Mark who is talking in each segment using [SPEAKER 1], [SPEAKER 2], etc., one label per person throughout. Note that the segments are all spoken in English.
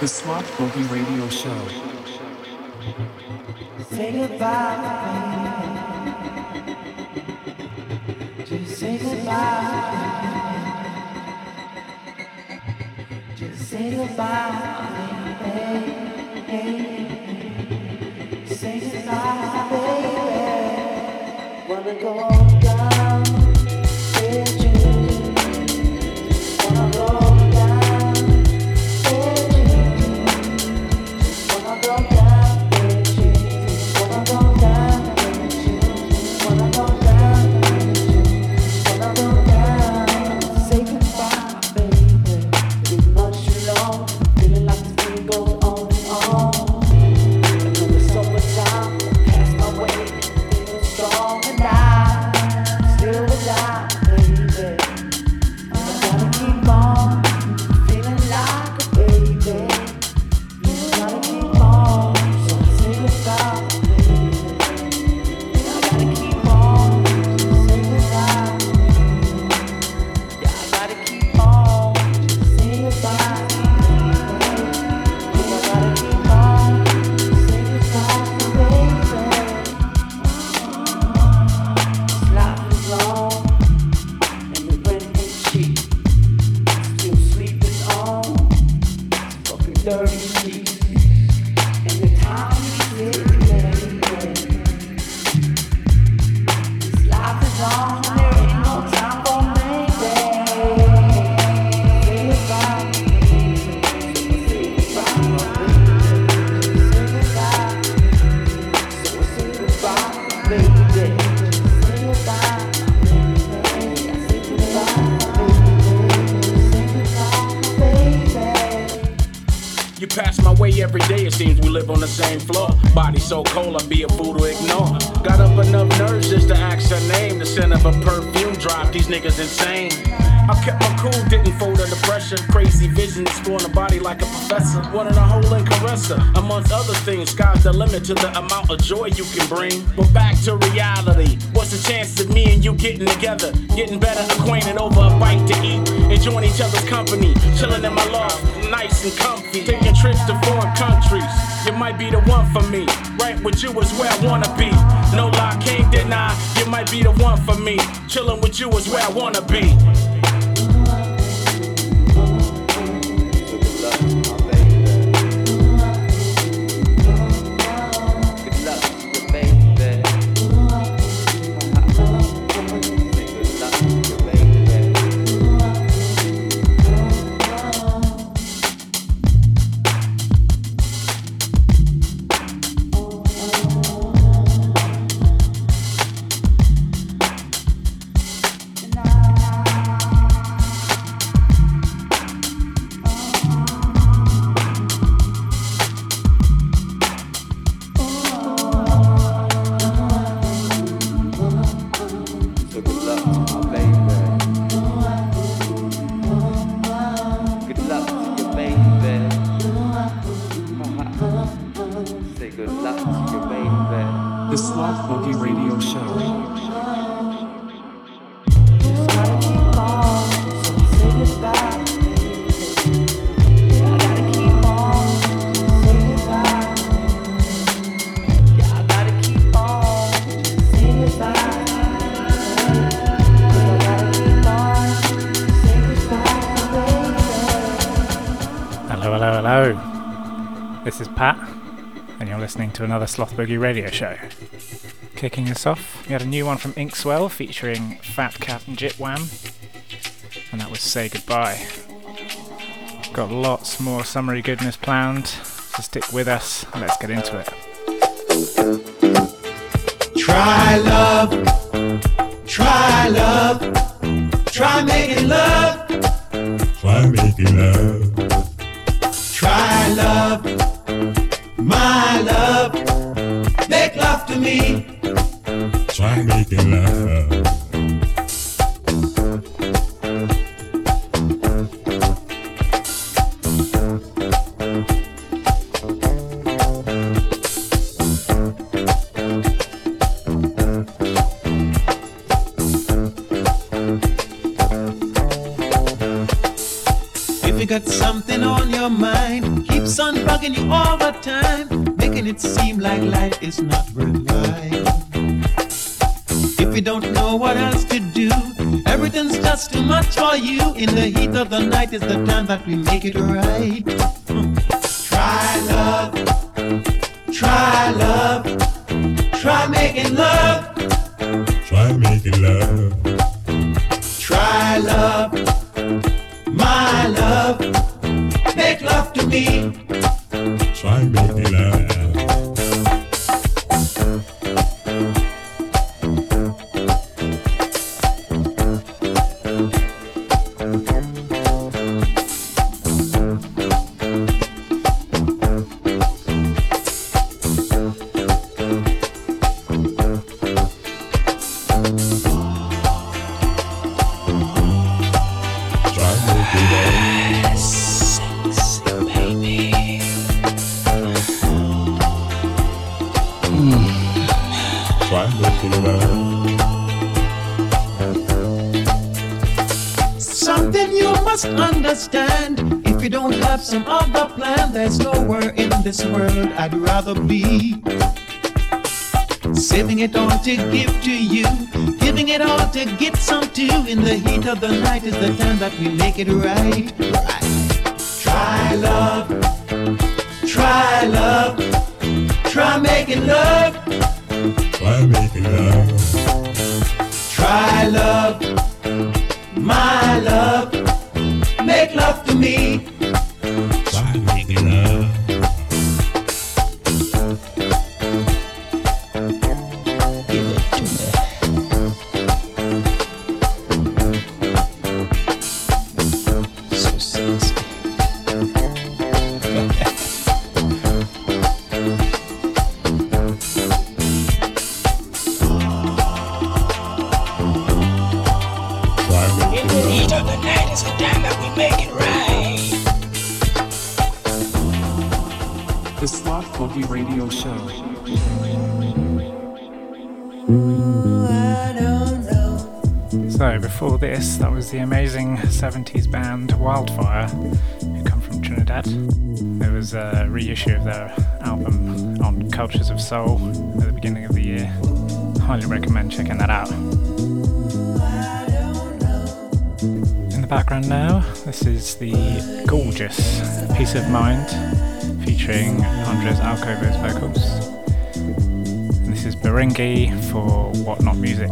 [SPEAKER 1] The Sloth Boogie Radio Show.
[SPEAKER 2] Say goodbye, say goodbye. Just say goodbye, baby. Say goodbye, baby. Wanna go
[SPEAKER 3] to the amount of joy you can bring. But back to reality. What's the chance of me and you getting together? Getting better acquainted over a bite to eat. Enjoying each other's company. Chilling in my loft, nice and comfy. Taking trips to foreign countries. You might be the one for me. Right with you is where I wanna be. No lie, can't deny. You might be the one for me. Chilling with you is where I wanna be.
[SPEAKER 4] To another Sloth Boogie radio show. Kicking us off, we had a new one from Inkswell featuring Fat Cat and Jitwam, and that was Say Goodbye. Got lots more summery goodness planned, so stick with us and let's get into it.
[SPEAKER 5] Try love, try love, try making love, that we make it right. I'd rather be. Saving it all to give to you, giving it all to get some too. In the heat of the night is the time that we make it right.
[SPEAKER 4] Of Soul at the beginning of the year. Highly recommend checking that out. In the background now, this is the gorgeous Peace of Mind featuring Andres Alcover's vocals. And this is Berengi for What Not Music.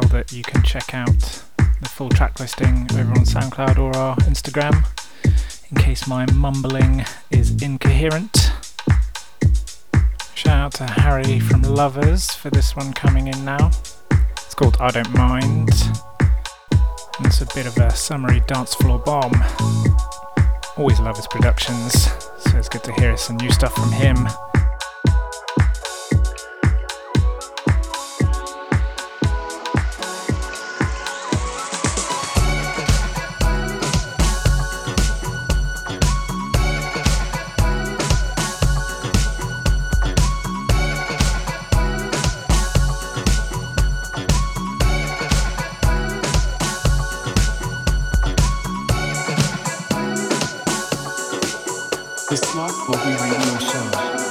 [SPEAKER 4] Well that you can check out the full track listing over on SoundCloud or our Instagram in case my mumbling is incoherent. Shout out to Harry from Lovers for this one coming in now. It's called I Don't Mind. And it's a bit of a summery dance floor bomb. Always love his productions, so it's good to hear some new stuff from him.
[SPEAKER 1] The Smart Boogie Radio Show.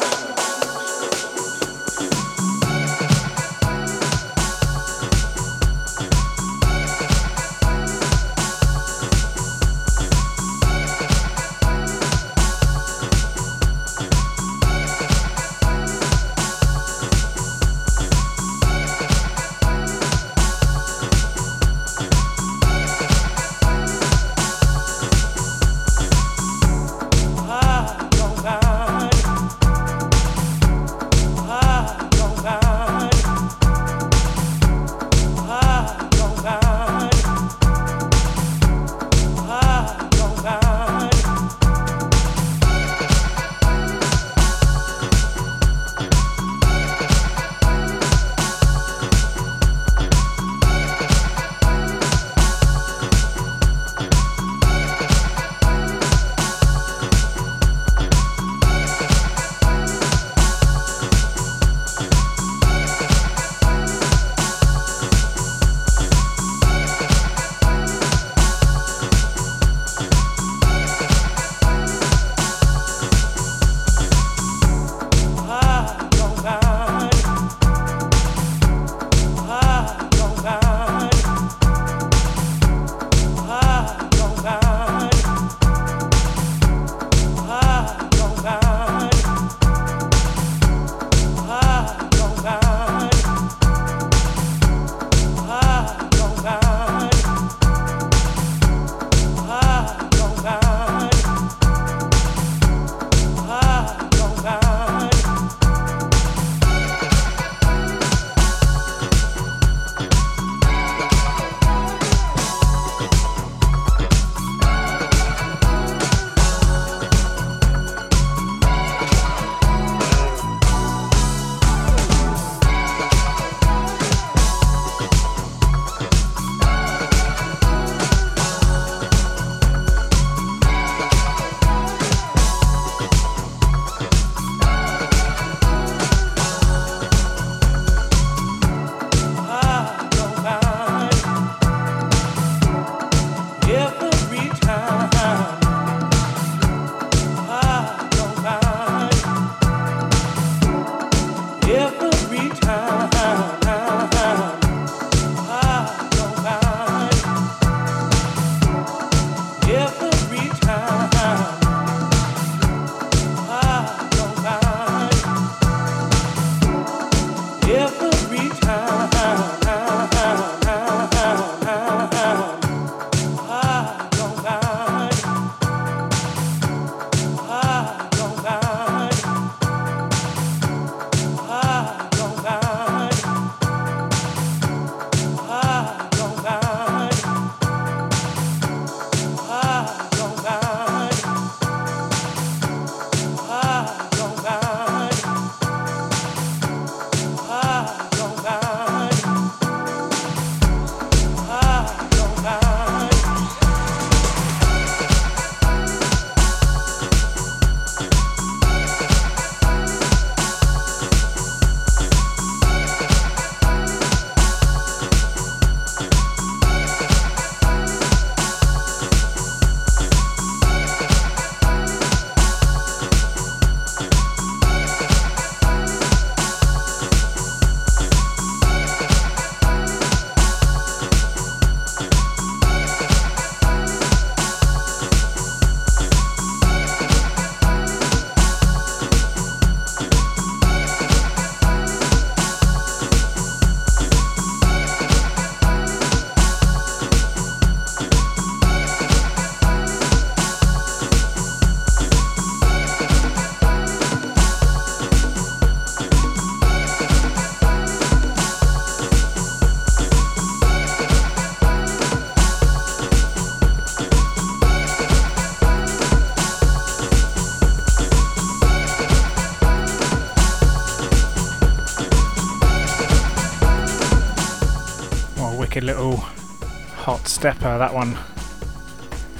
[SPEAKER 4] Stepper, that one.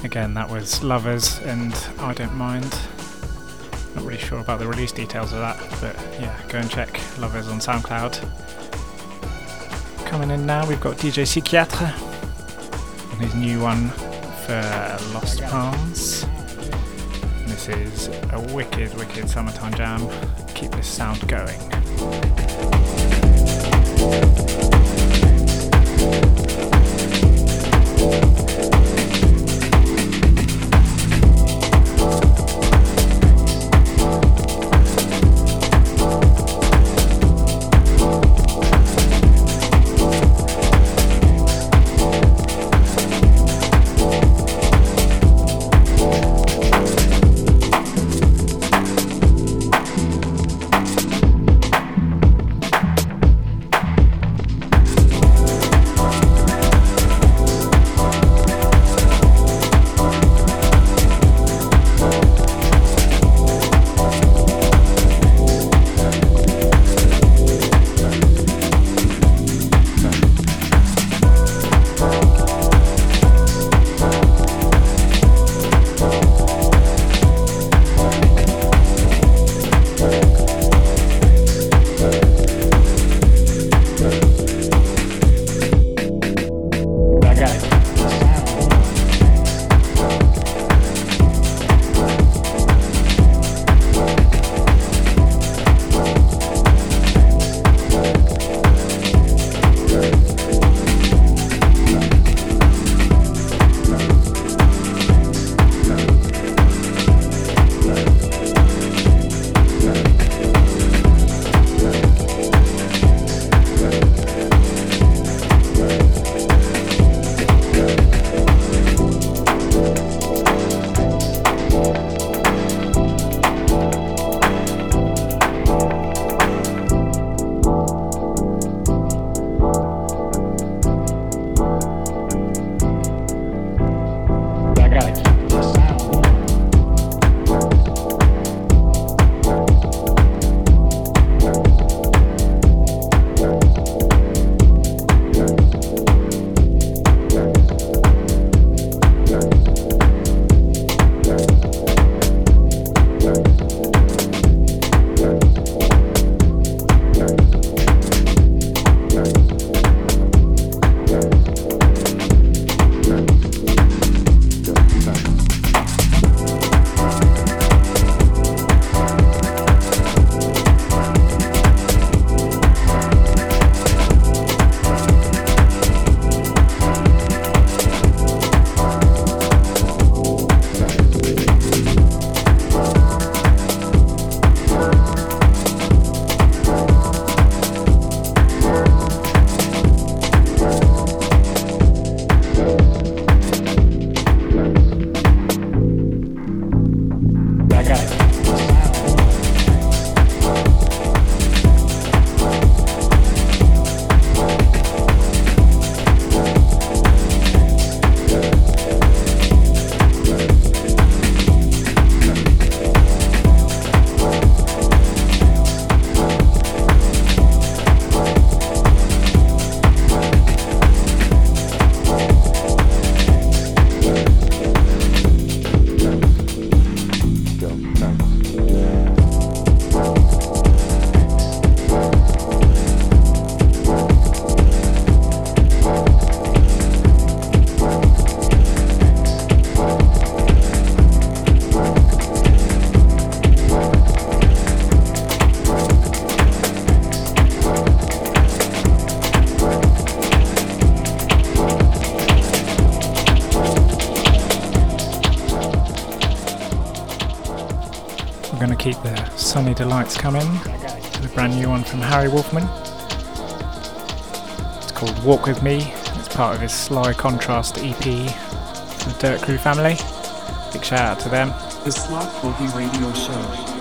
[SPEAKER 4] Again, that was Lovers and I Don't Mind. Not really sure about the release details of that, but yeah, go and check Lovers on SoundCloud. Coming in now, we've got DJ Psychiatre and his new one for Lost Palms. This is a wicked, wicked summertime jam. Keep this sound going. Delights coming. A brand new one from Harry Wolfman. It's called Walk With Me. It's part of his Sly Contrast EP the Dirt Crew family. Big shout out to them.
[SPEAKER 1] The Boogie Radio Show.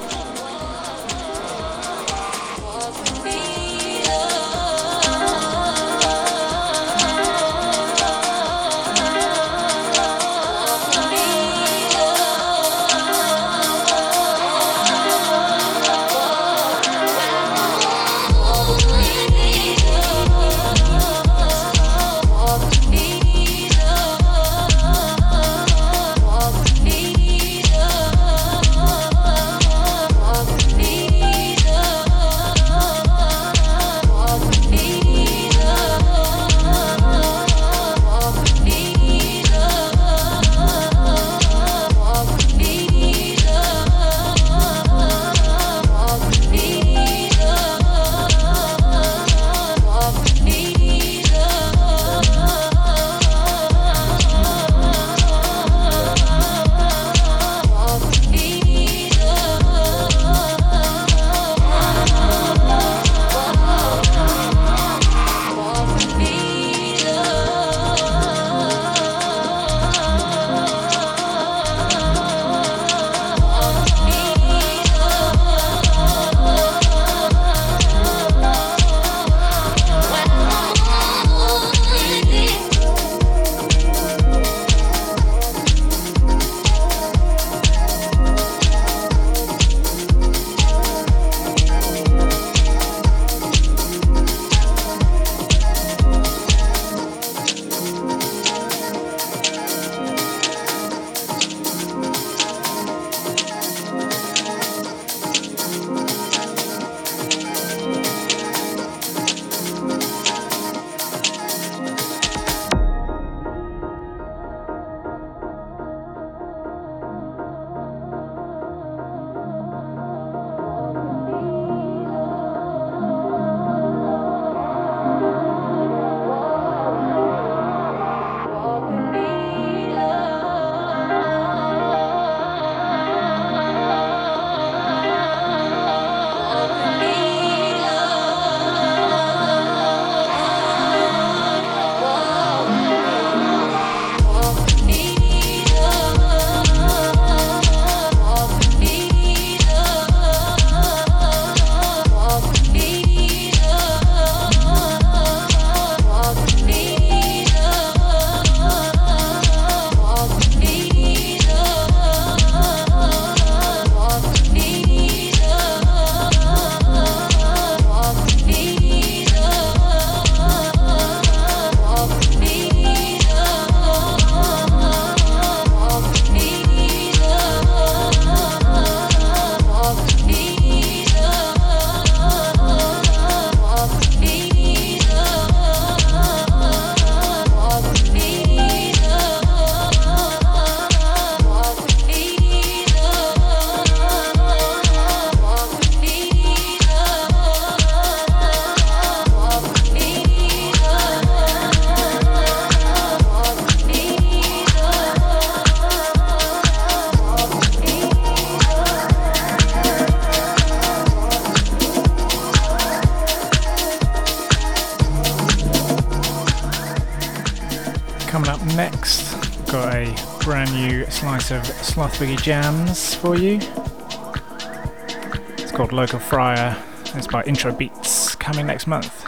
[SPEAKER 4] Of Jams for you. It's called Local Friar. It's by Intro Beats, coming next month.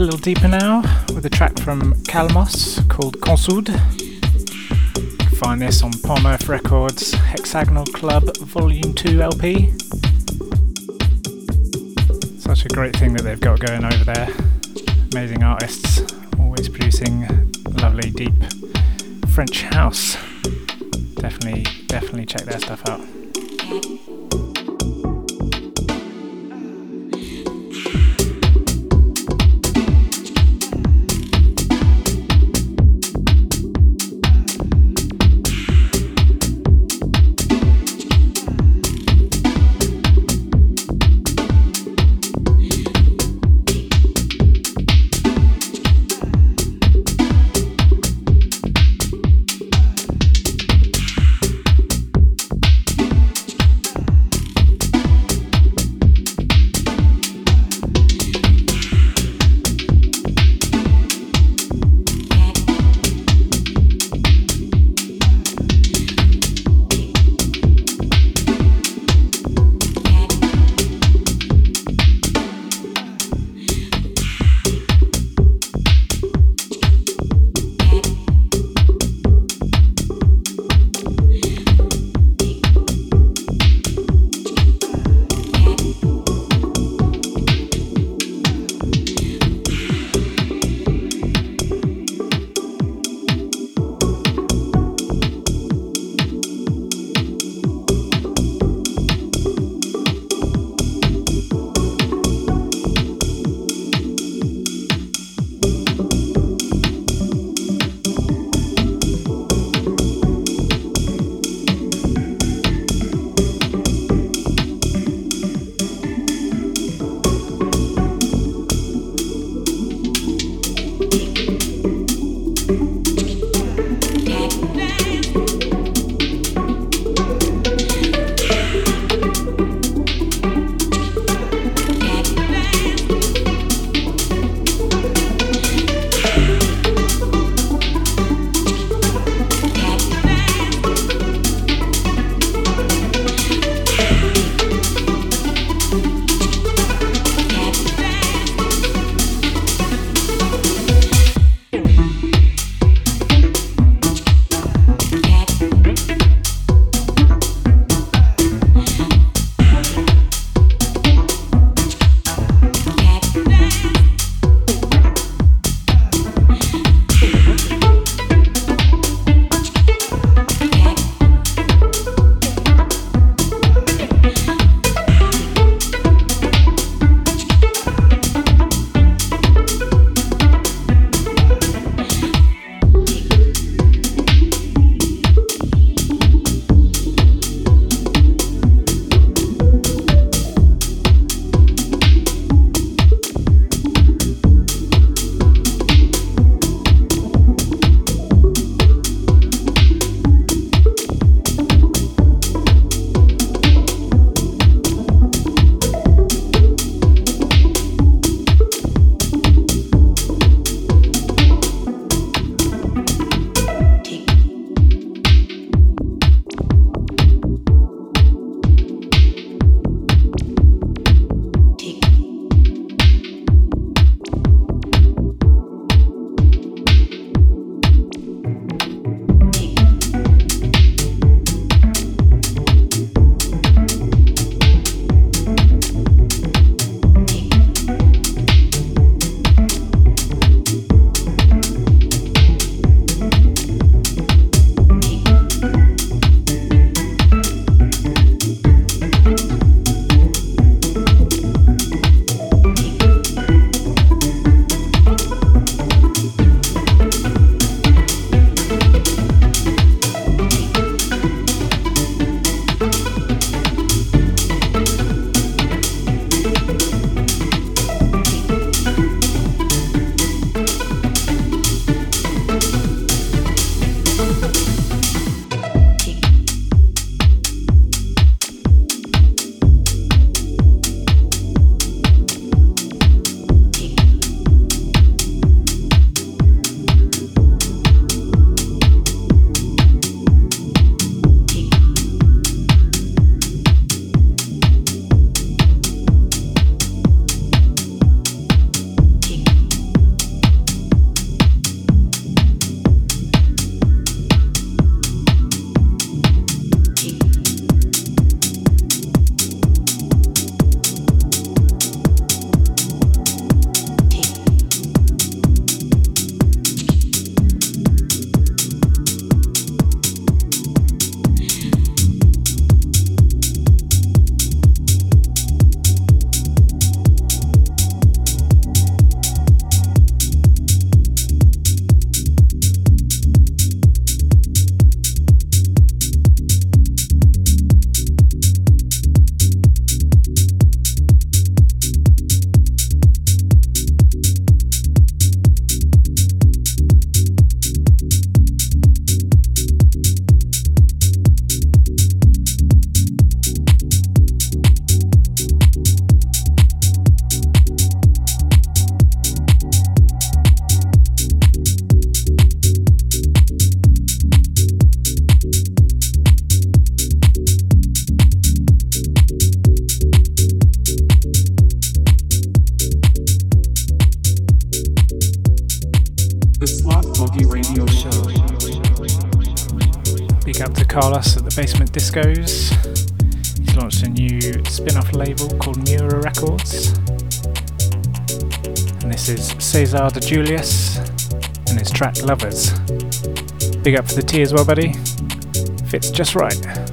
[SPEAKER 4] A little deeper now with a track from Calmos called Consoud. Find this on Palm Earth Records Hexagonal Club Volume 2 LP. Such a great thing that they've got going over there. Amazing artists, always producing lovely, deep French house. Definitely, definitely check their stuff out.
[SPEAKER 6] Big up for the tea as well, buddy. Fits just right.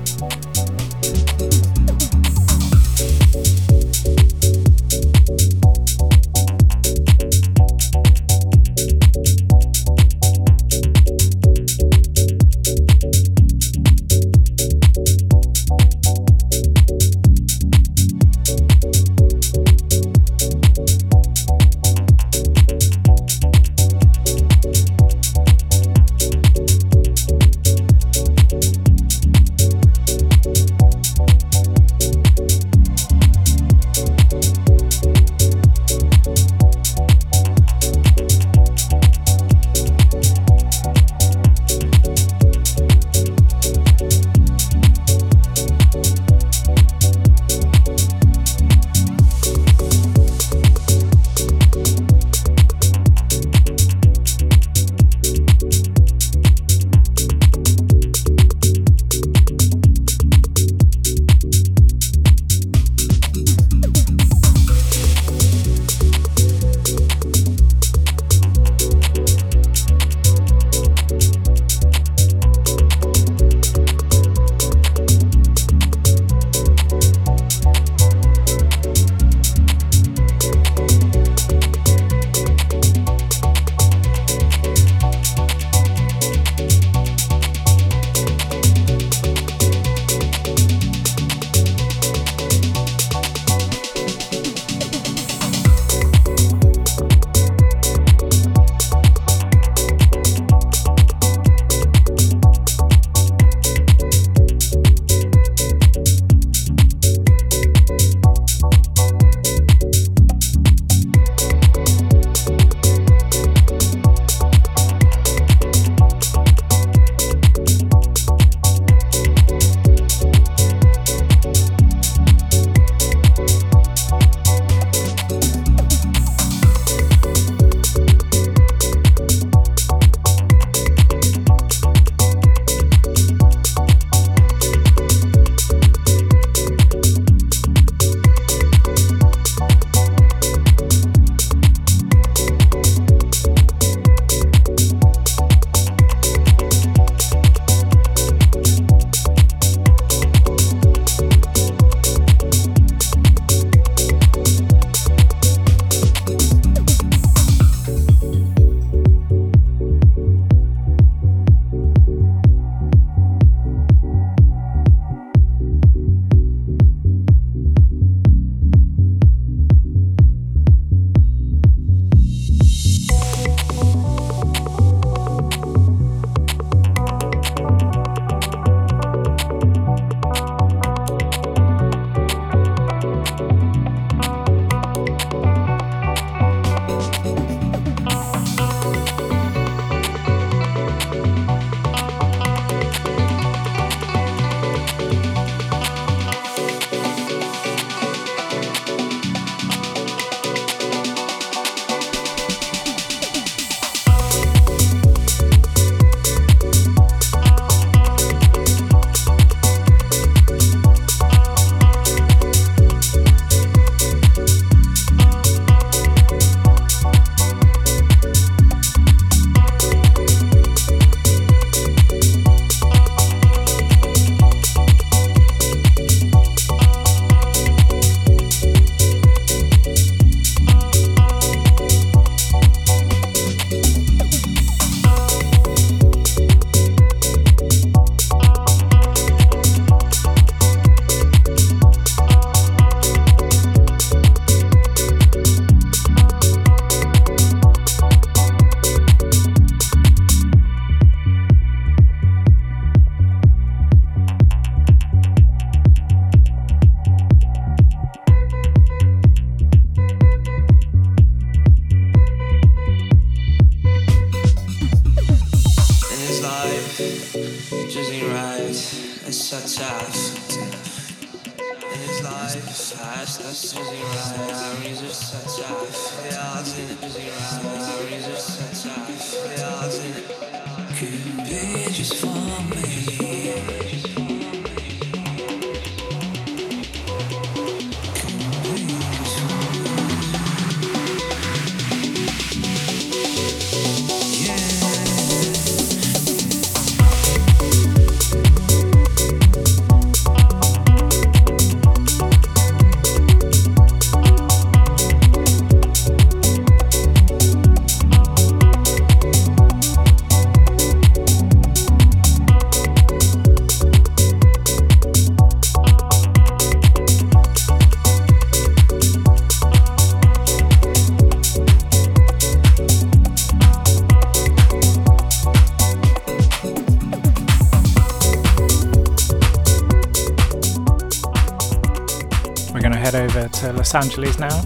[SPEAKER 4] Angeles now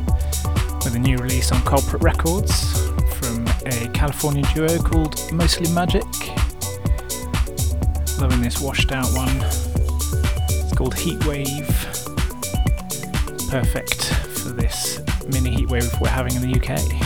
[SPEAKER 4] with a new release on Culprit Records from a California duo called Mostly Magic. Loving this washed out one. It's called Heatwave. Perfect for this mini heatwave we're having in the UK.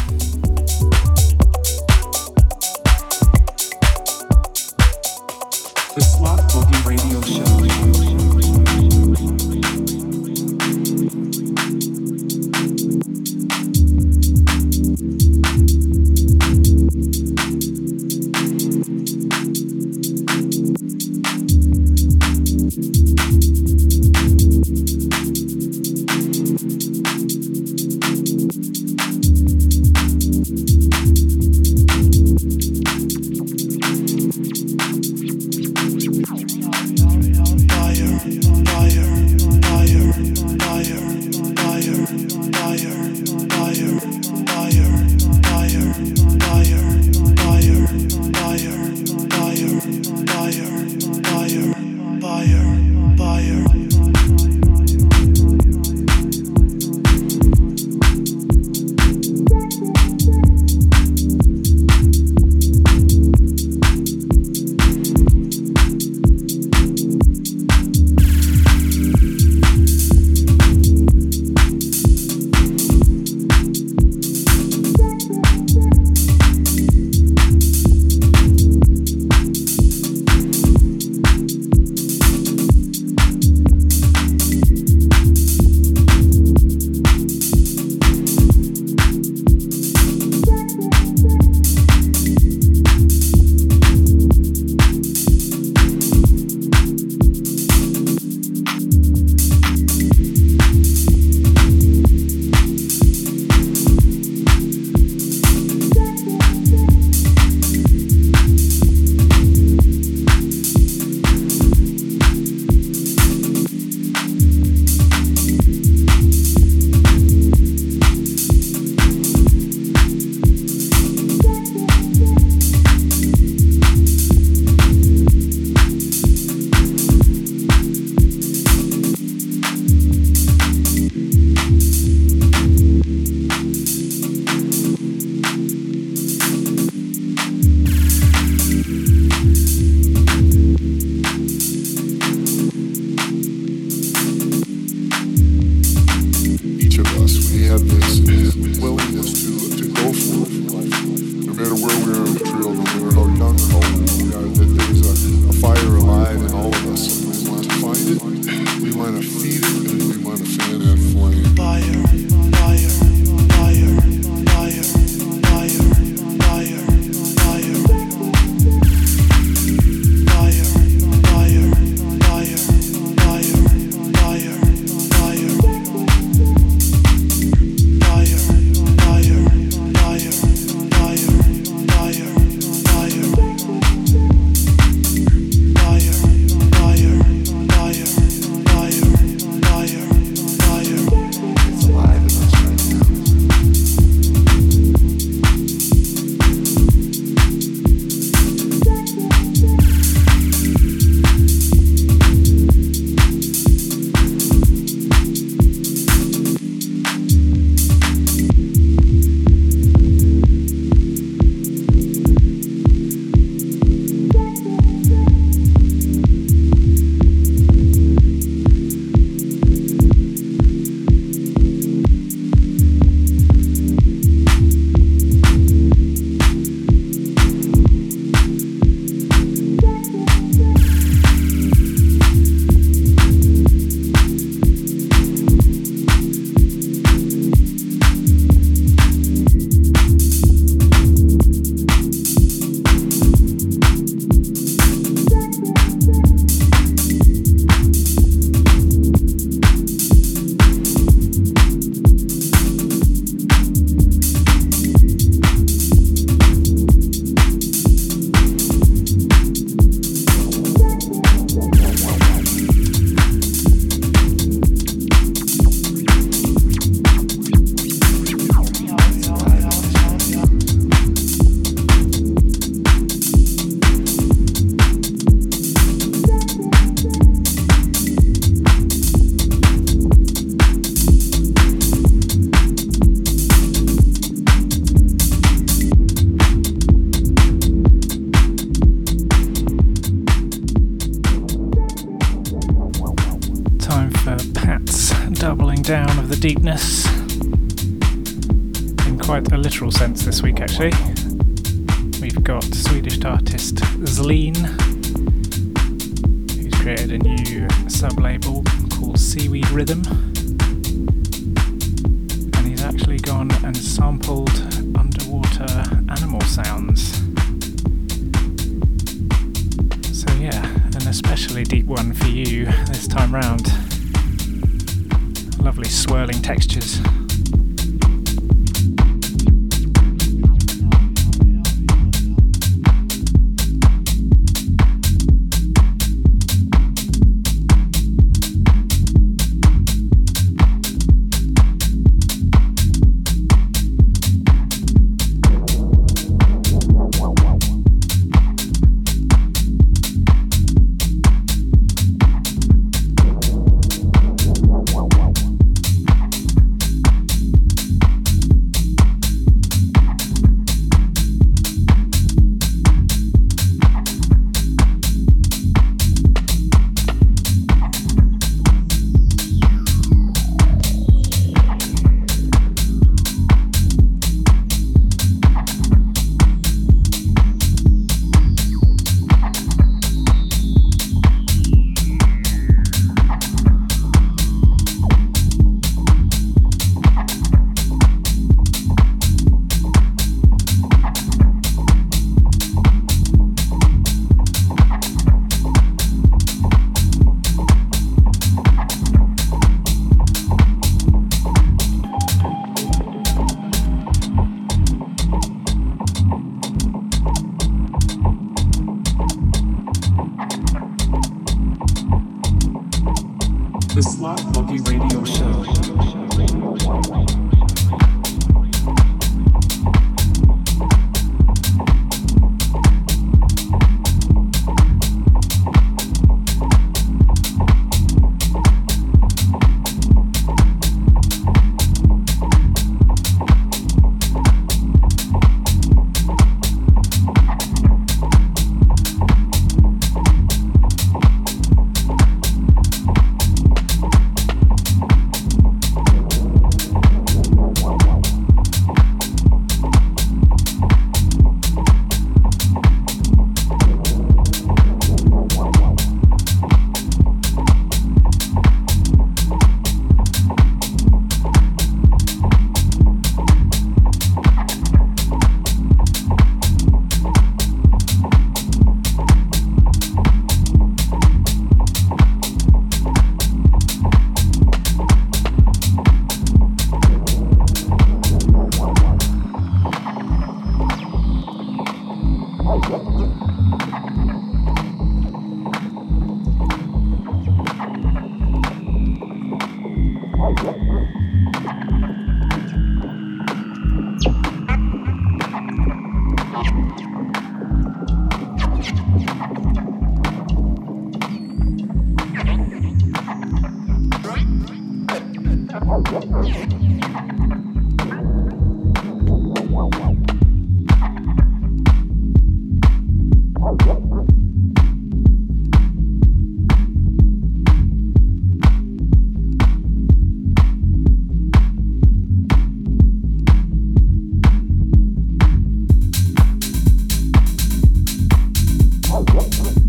[SPEAKER 4] Oh, what?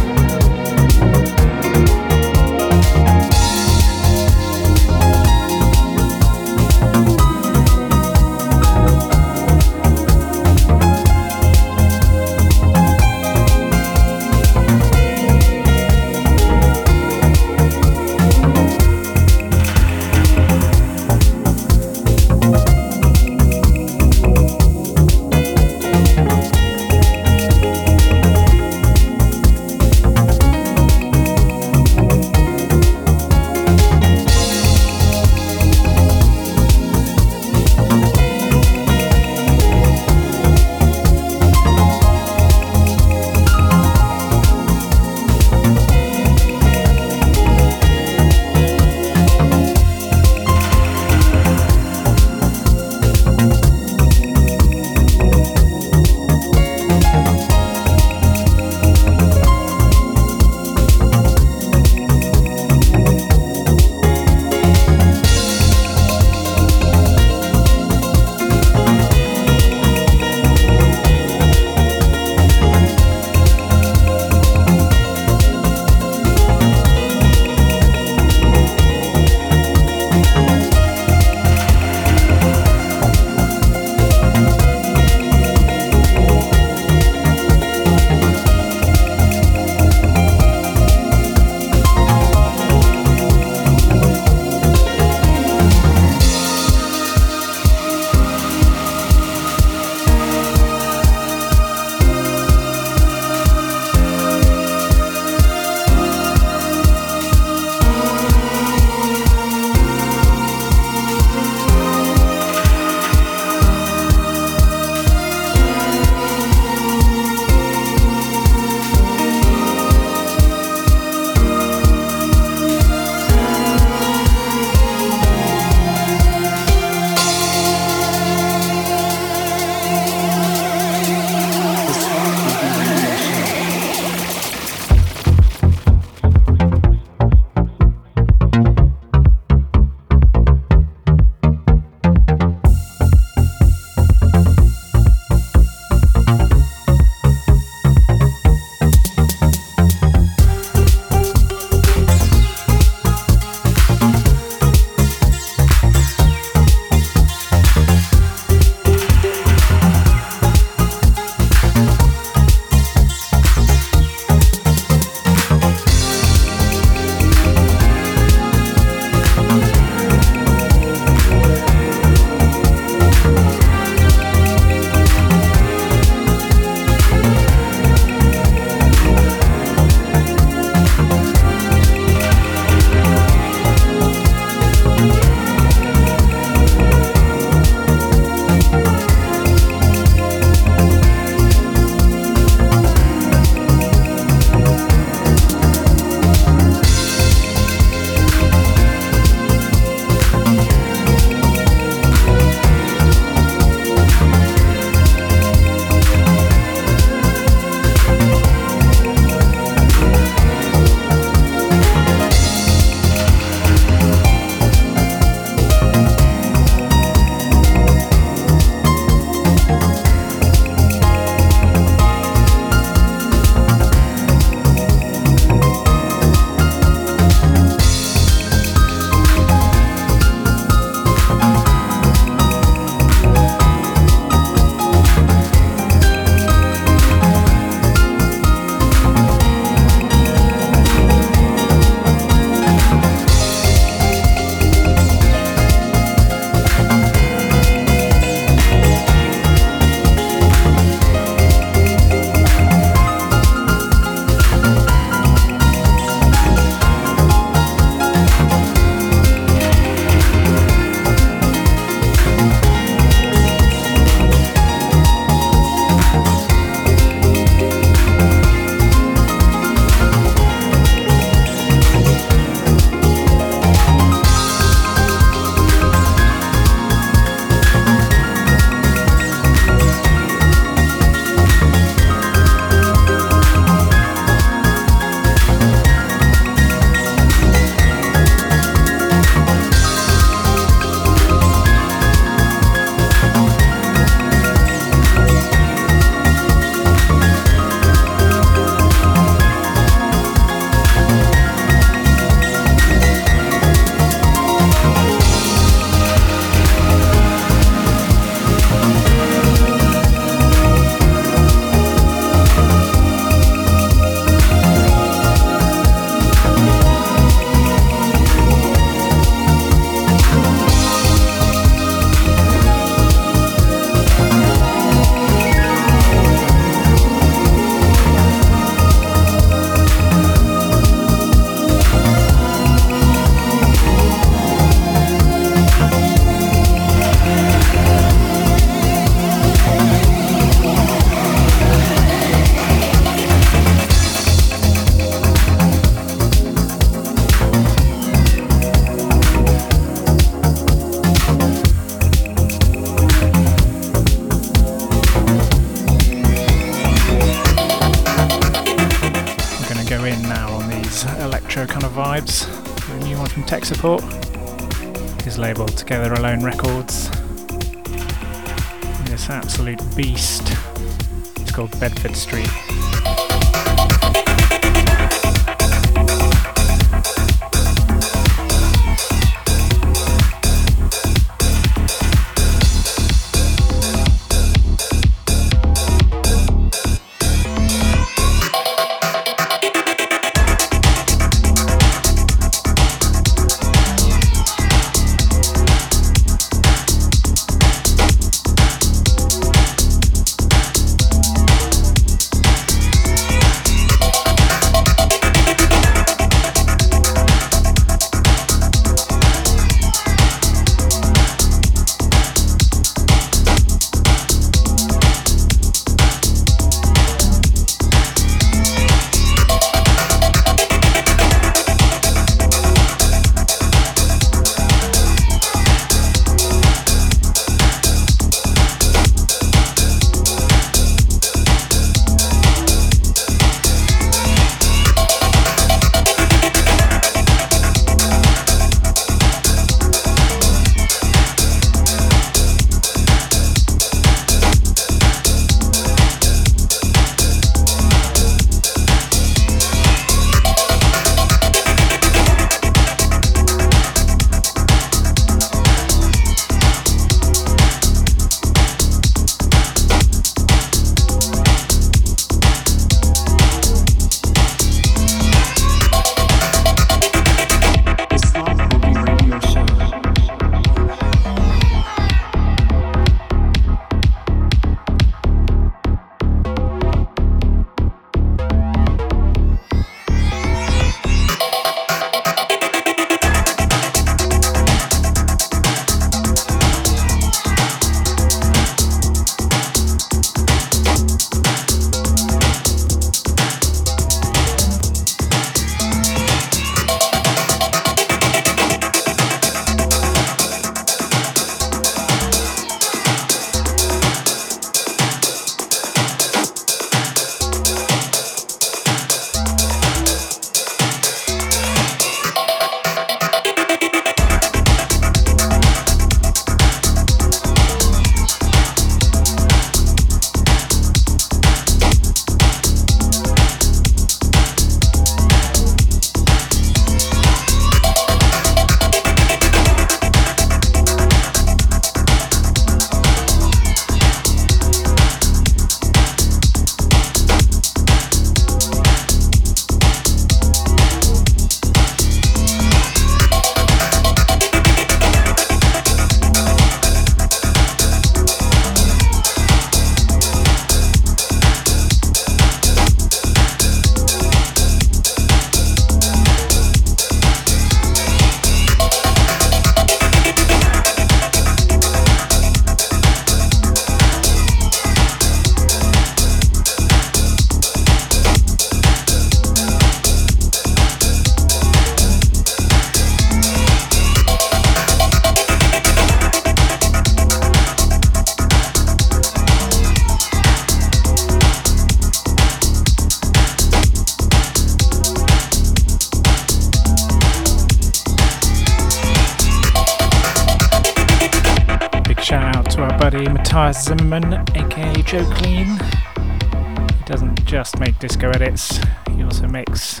[SPEAKER 4] Zimmerman, aka Joe Clean. He doesn't just make disco edits, he also makes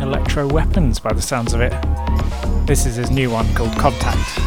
[SPEAKER 4] electro weapons by the sounds of it. This is his new one called Contact.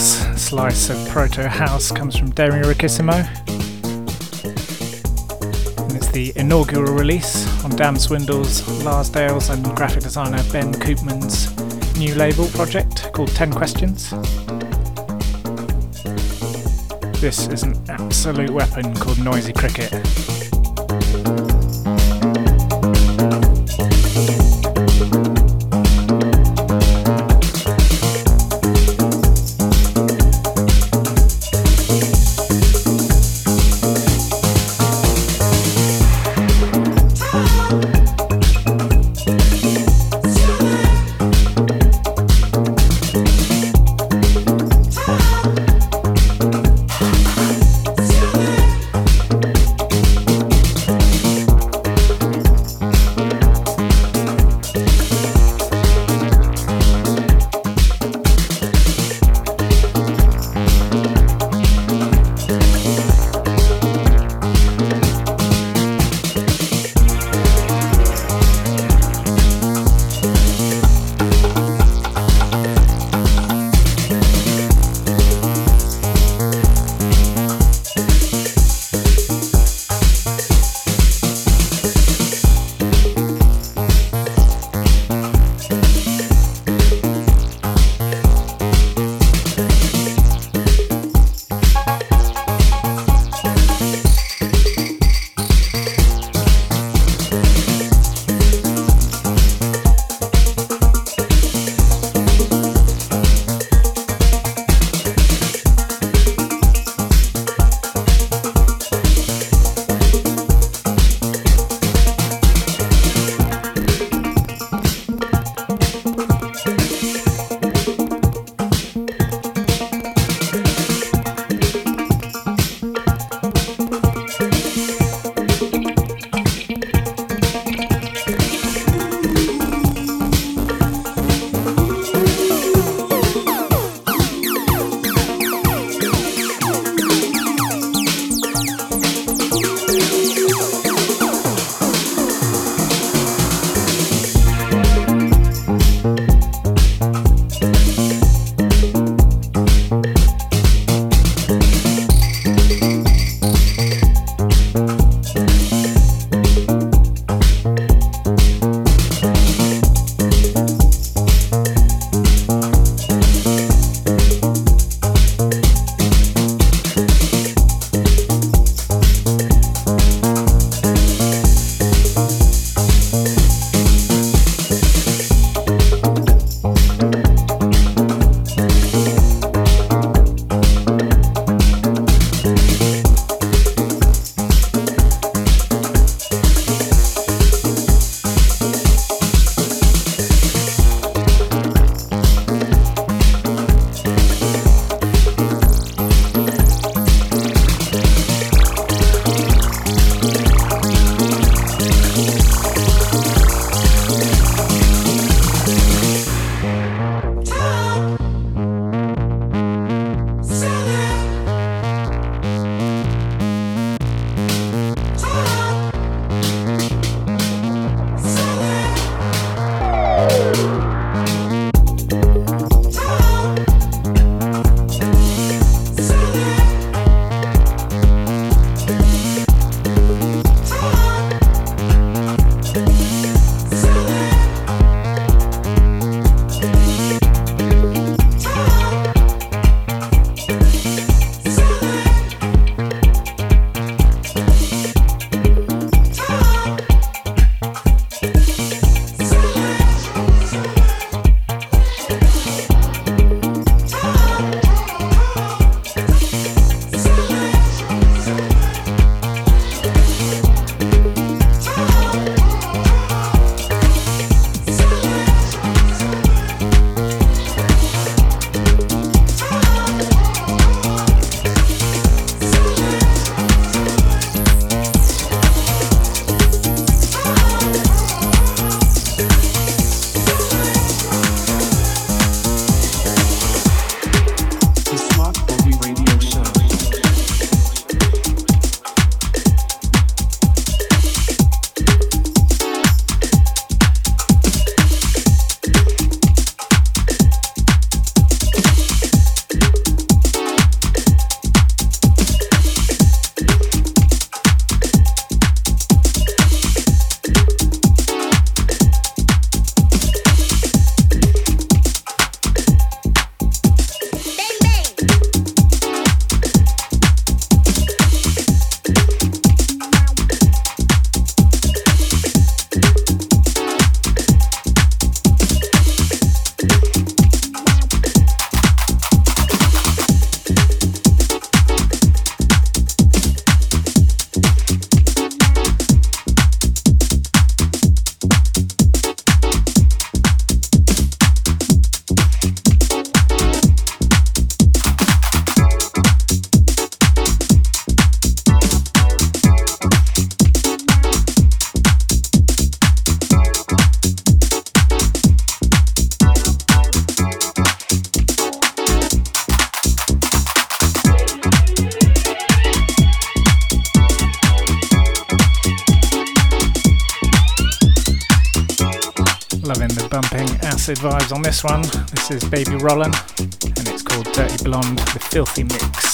[SPEAKER 4] Slice of proto house comes from Dario Riccissimo. And it's the inaugural release on Dam Swindle's, Lars Dale's, and graphic designer Ben Koopman's new label project called 10 Questions. This is an absolute weapon called Noisy Cricket. Acid vibes on this one. This is Baby Rollin, and it's called Dirty Blonde, the Filthy Mix.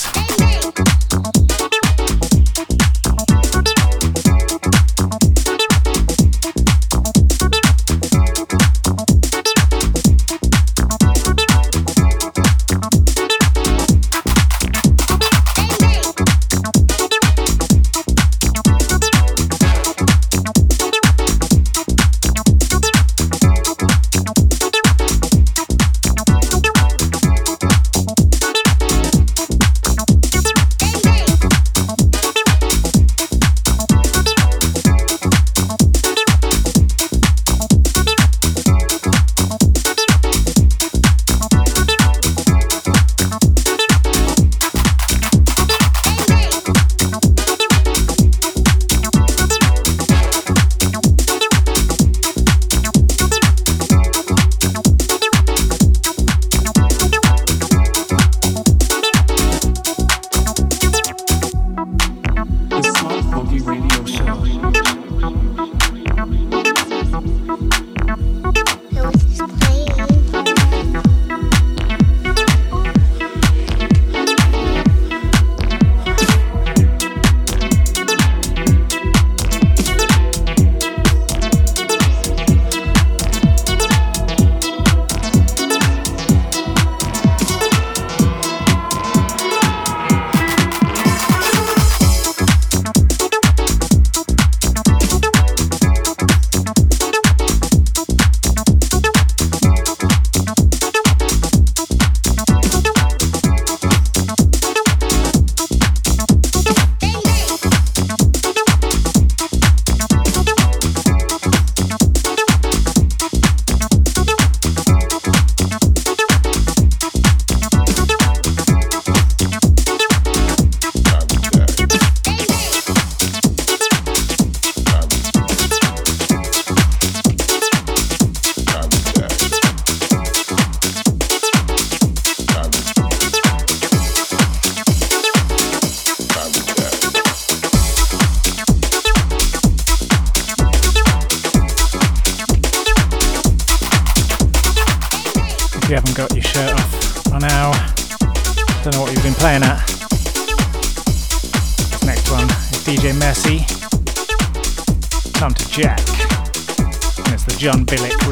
[SPEAKER 4] John Billick.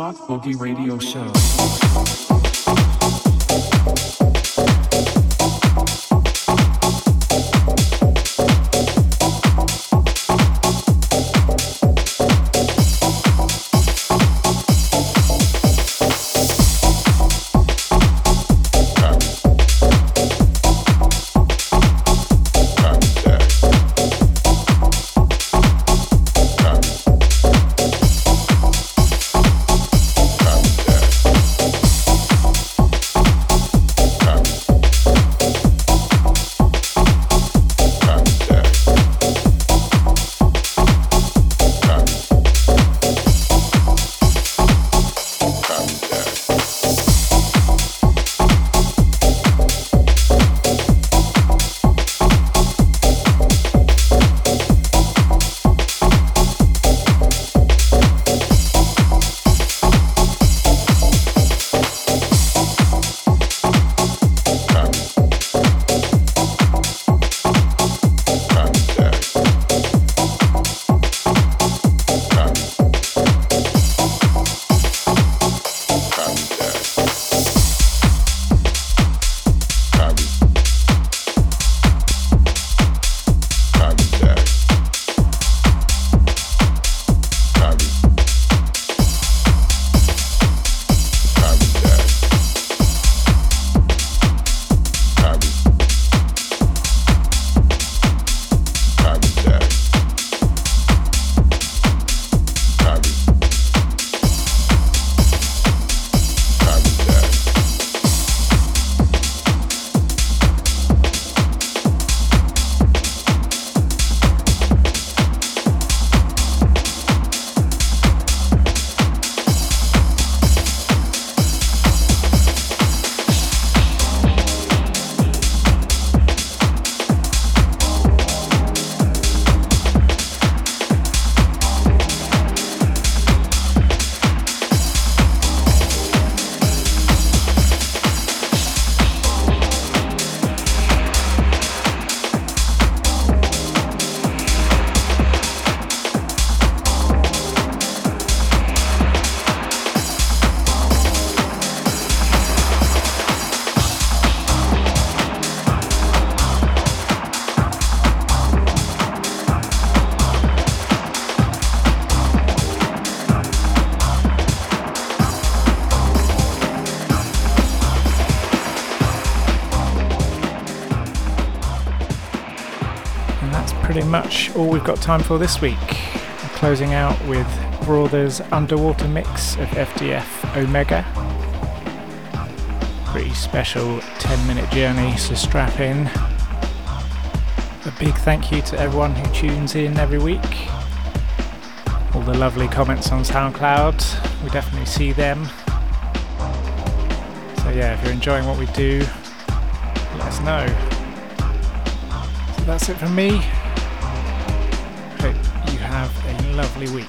[SPEAKER 1] Boogie Radio Show.
[SPEAKER 4] Much all we've got time for this week. Closing out with Brothers Underwater Mix of FDF Omega. Pretty special 10 minute journey, so strap in. A big thank you to everyone who tunes in every week. All the lovely comments on SoundCloud, we definitely see them. So, yeah, if you're enjoying what we do, let us know. So, that's it from me. Lovely week.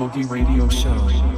[SPEAKER 1] Boogie Radio Show.